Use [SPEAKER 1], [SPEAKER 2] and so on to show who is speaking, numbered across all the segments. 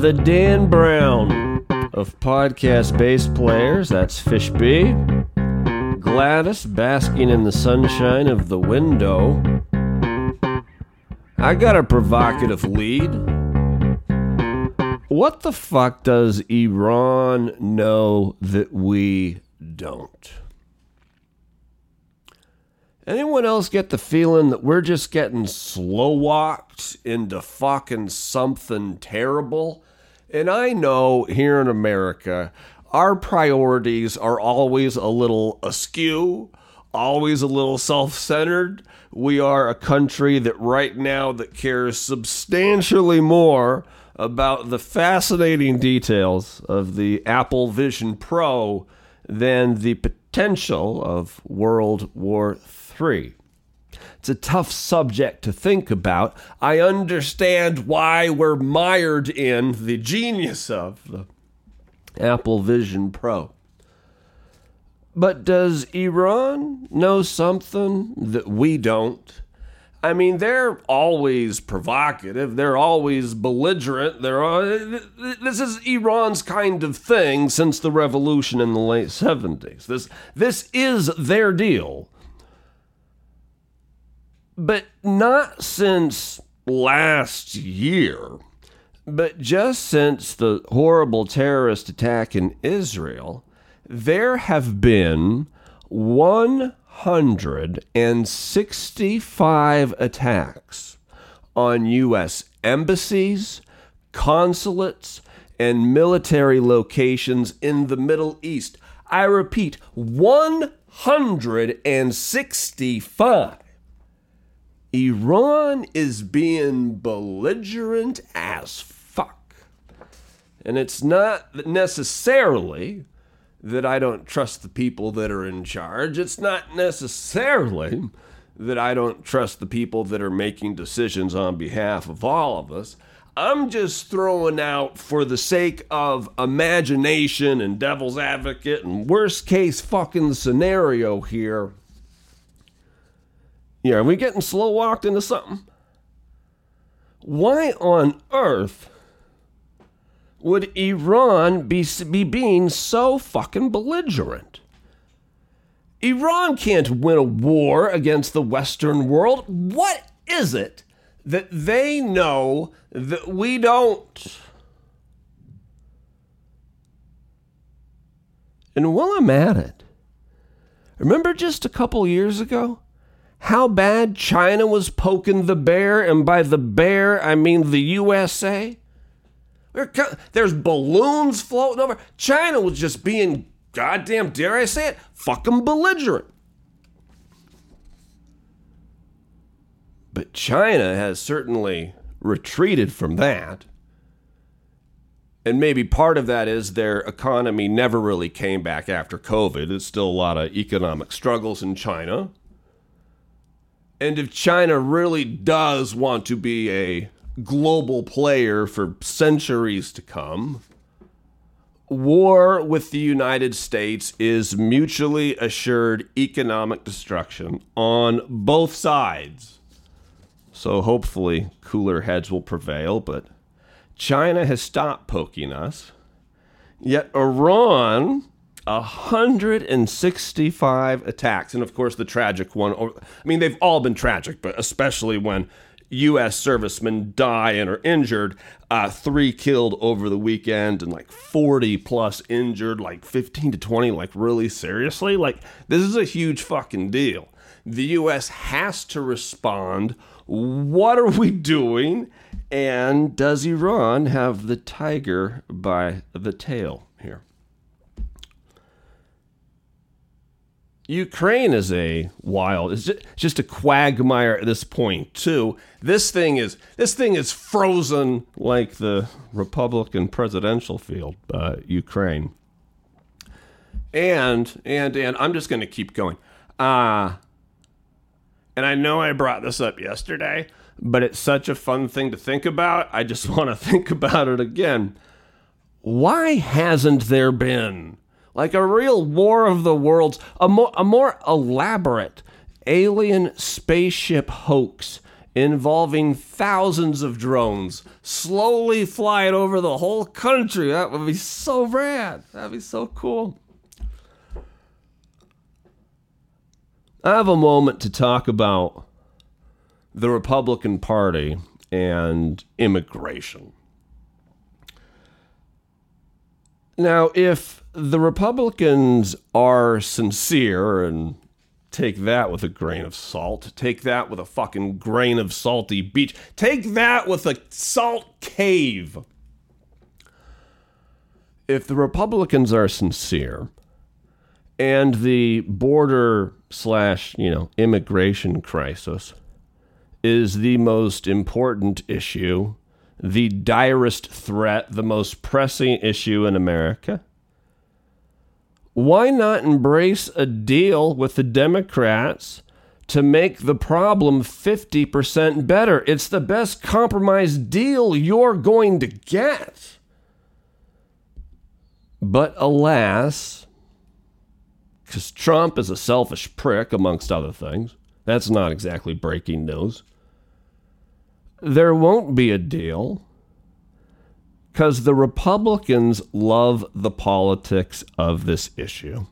[SPEAKER 1] the Dan Brown of podcast bass players. That's Fish B. Gladys basking in the sunshine of the window. I got a provocative lead. What the fuck does Iran know that we don't? Anyone else get the feeling that we're just getting slow walked into fucking something terrible? And I know here in America, our priorities are always a little askew, always a little self-centered. We are a country that right now that cares substantially more about the fascinating details of the Apple Vision Pro than the potential of World War III. It's a tough subject to think about. I understand why we're mired in the genius of the Apple Vision Pro. But does Iran know something that we don't? I mean, they're always provocative. They're always belligerent. They're all, this is Iran's kind of thing since the revolution in the late 70s. This this is their deal. But not since last year, but just since the horrible terrorist attack in Israel, there have been 165 attacks on U.S. embassies, consulates, and military locations in the Middle East. I repeat, 165. Iran is being belligerent as fuck. And it's not necessarily that I don't trust the people that are in charge. It's not necessarily that I don't trust the people that are making decisions on behalf of all of us. I'm just throwing out for the sake of imagination and devil's advocate and worst case fucking scenario here yeah, are we getting slow walked into something? Why on earth would Iran be, be being so fucking belligerent? Iran can't win a war against the Western world. What is it that they know that we don't? And while I'm at it, remember just a couple years ago? how bad China was poking the bear, and by the bear, I mean the USA. There's balloons floating over. China was just being, goddamn, dare I say it, fucking belligerent. But China has certainly retreated from that. And maybe part of that is their economy never really came back after COVID. There's still a lot of economic struggles in China. And if China really does want to be a global player for centuries to come, war with the United States is mutually assured economic destruction on both sides. So hopefully, cooler heads will prevail, but China has stopped poking us. Yet Iran 165 attacks. And of course, the tragic one. I mean, they've all been tragic, but especially when U.S. servicemen die and are injured. Uh, three killed over the weekend and like 40 plus injured, like 15 to 20, like really seriously. Like, this is a huge fucking deal. The U.S. has to respond. What are we doing? And does Iran have the tiger by the tail here? Ukraine is a wild. It's just a quagmire at this point too. This thing is this thing is frozen like the Republican presidential field, uh, Ukraine. And and and I'm just going to keep going. Uh and I know I brought this up yesterday, but it's such a fun thing to think about. I just want to think about it again. Why hasn't there been like a real War of the Worlds, a more, a more elaborate alien spaceship hoax involving thousands of drones slowly flying over the whole country. That would be so rad. That'd be so cool. I have a moment to talk about the Republican Party and immigration. Now, if the Republicans are sincere and take that with a grain of salt, take that with a fucking grain of salty beach, take that with a salt cave. If the Republicans are sincere and the border slash, you know, immigration crisis is the most important issue the direst threat, the most pressing issue in America? Why not embrace a deal with the Democrats to make the problem 50% better? It's the best compromise deal you're going to get. But alas, because Trump is a selfish prick, amongst other things, that's not exactly breaking news there won't be a deal because the Republicans love the politics of this issue.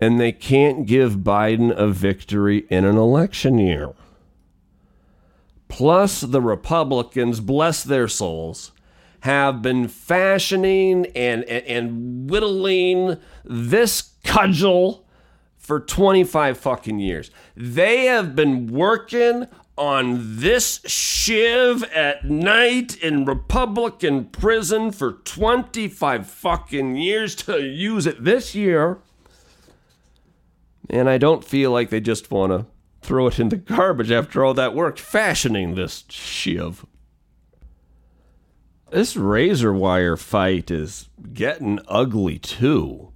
[SPEAKER 1] And they can't give Biden a victory in an election year. Plus, the Republicans, bless their souls, have been fashioning and, and, and whittling this cudgel for 25 fucking years. They have been working on this shiv at night in Republican prison for 25 fucking years to use it this year. And I don't feel like they just want to throw it in the garbage after all that work fashioning this shiv. This razor wire fight is getting ugly too.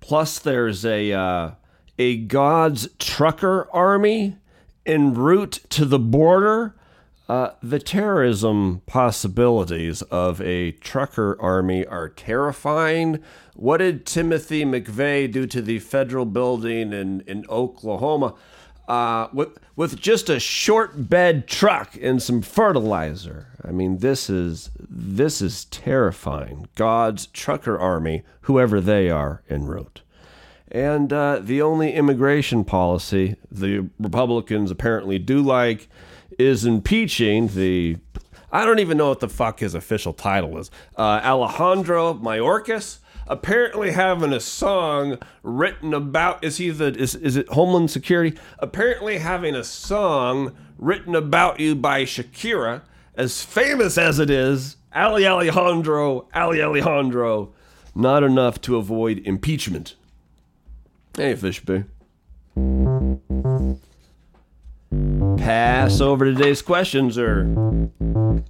[SPEAKER 1] Plus, there's a uh, a God's trucker army en route to the border, uh, the terrorism possibilities of a trucker army are terrifying. What did Timothy McVeigh do to the federal building in, in Oklahoma? Uh, with, with just a short bed truck and some fertilizer. I mean, this is this is terrifying. God's trucker army, whoever they are, en route. And uh, the only immigration policy the Republicans apparently do like is impeaching the. I don't even know what the fuck his official title is. Uh, Alejandro Mayorkas apparently having a song written about is he the is, is it Homeland Security? Apparently having a song written about you by Shakira, as famous as it is, Ali Alejandro, Ali Alejandro, not enough to avoid impeachment. Hey, Fishby. Pass over today's questions, or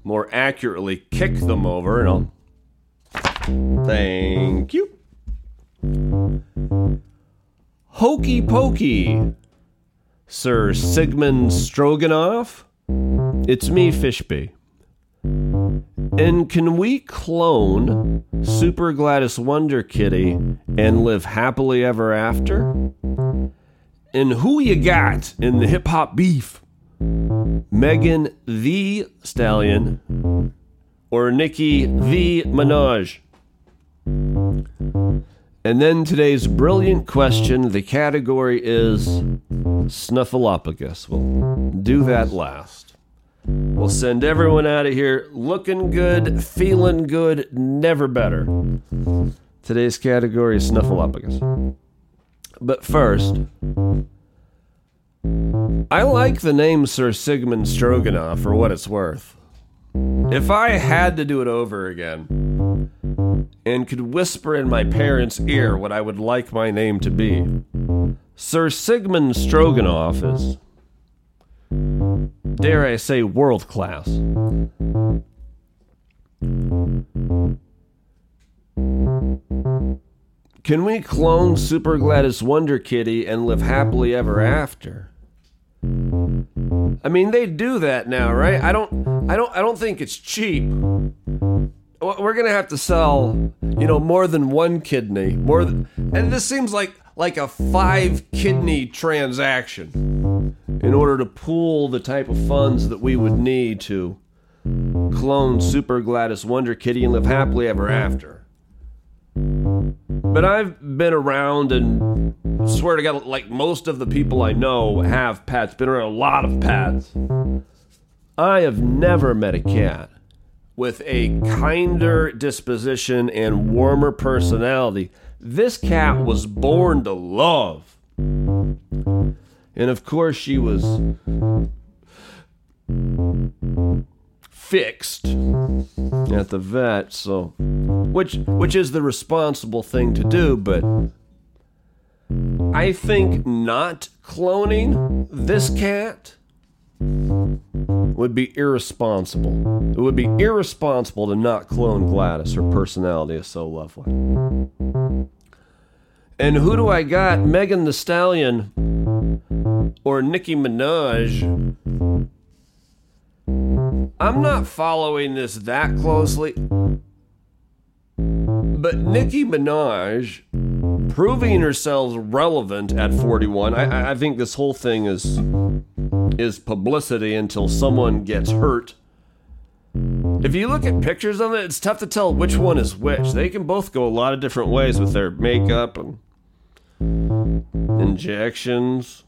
[SPEAKER 1] more accurately, kick them over, and I'll. Thank you. Hokey Pokey, Sir Sigmund Stroganoff. It's me, Fishby. And can we clone Super Gladys Wonder Kitty and live happily ever after? And who you got in the hip hop beef? Megan Thee Stallion or Nicki the Minaj? And then today's brilliant question the category is Snuffleupagus. We'll do that last. We'll send everyone out of here looking good, feeling good, never better. Today's category is Snuffleupagus. But first, I like the name Sir Sigmund Stroganoff for what it's worth. If I had to do it over again and could whisper in my parents' ear what I would like my name to be, Sir Sigmund Stroganoff is dare I say, world class. Can we clone Super Gladys Wonder Kitty and live happily ever after? I mean, they do that now, right? I don't, I don't, I don't think it's cheap. We're gonna have to sell, you know, more than one kidney, more than, and this seems like like a five kidney transaction. In order to pool the type of funds that we would need to clone Super Gladys Wonder Kitty and live happily ever after. But I've been around and swear to God, like most of the people I know have pets, been around a lot of pets. I have never met a cat with a kinder disposition and warmer personality. This cat was born to love. And of course, she was fixed at the vet, so which which is the responsible thing to do, but I think not cloning this cat would be irresponsible. It would be irresponsible to not clone Gladys. Her personality is so lovely. And who do I got? Megan Thee Stallion or Nicki Minaj? I'm not following this that closely. But Nicki Minaj proving herself relevant at 41. I, I think this whole thing is is publicity until someone gets hurt. If you look at pictures of it, it's tough to tell which one is which. They can both go a lot of different ways with their makeup and injections.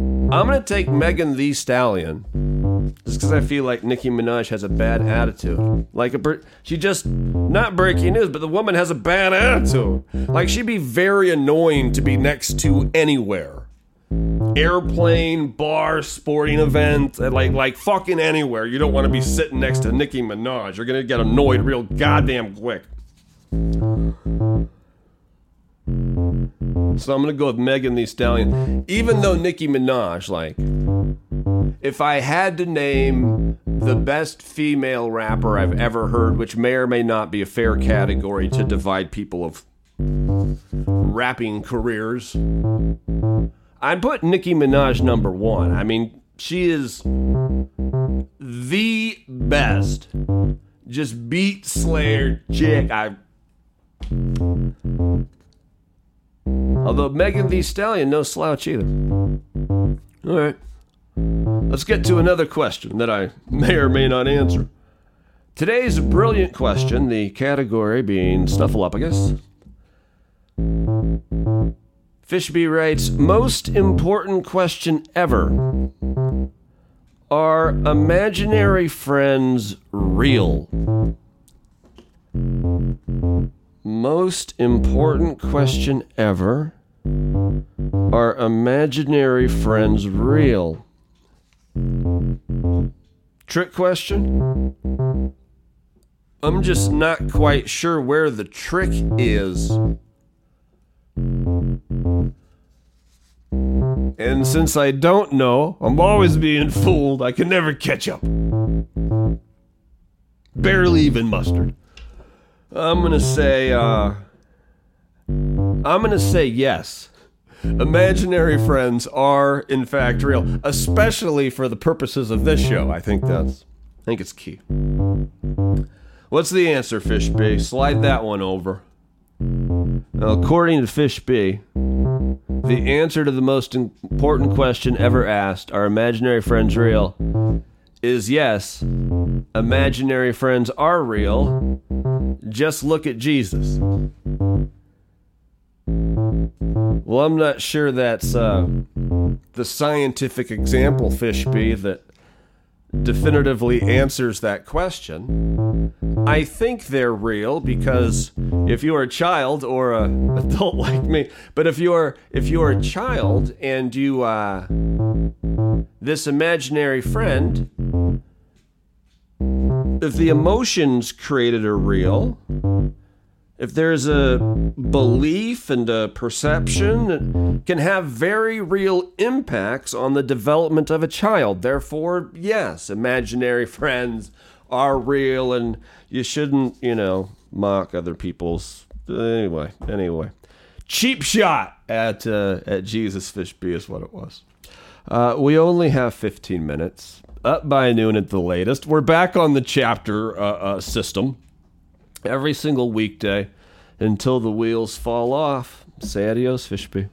[SPEAKER 1] I'm gonna take Megan Thee Stallion just because I feel like Nicki Minaj has a bad attitude. Like a she just not breaking news, but the woman has a bad attitude. Like she'd be very annoying to be next to anywhere. Airplane, bar, sporting event, uh, like like fucking anywhere. You don't want to be sitting next to Nicki Minaj. You're gonna get annoyed real goddamn quick. So I'm gonna go with Megan Thee Stallion. Even though Nicki Minaj, like, if I had to name the best female rapper I've ever heard, which may or may not be a fair category to divide people of rapping careers, I'd put Nicki Minaj number one. I mean, she is the best. Just beat Slayer chick. I Although mm, Megan Thee Stallion, no slouch either. All right. Let's get to another question that I may or may not answer. Today's brilliant question, the category being Snuffleupagus. Fishby writes, most important question ever. Are imaginary friends real? Most important question ever. Are imaginary friends real? Trick question? I'm just not quite sure where the trick is. And since I don't know, I'm always being fooled. I can never catch up. Barely even mustard. I'm gonna say, uh, I'm gonna say yes. Imaginary friends are in fact real, especially for the purposes of this show. I think that's, I think it's key. What's the answer, Fish B? Slide that one over. Now, according to Fish B, the answer to the most important question ever asked, are imaginary friends real, is yes, imaginary friends are real. Just look at Jesus. Well, I'm not sure that's uh, the scientific example, Fishby, that definitively answers that question. I think they're real because if you're a child or a adult like me, but if you're if you're a child and you uh, this imaginary friend, if the emotions created are real, if there's a belief and a perception, can have very real impacts on the development of a child. Therefore, yes, imaginary friends are real and you shouldn't, you know, mock other people's. Anyway, anyway. Cheap shot at, uh, at Jesus Fish B is what it was. Uh, we only have 15 minutes. Up by noon at the latest. We're back on the chapter uh, uh system every single weekday until the wheels fall off. Say adios, Fishby.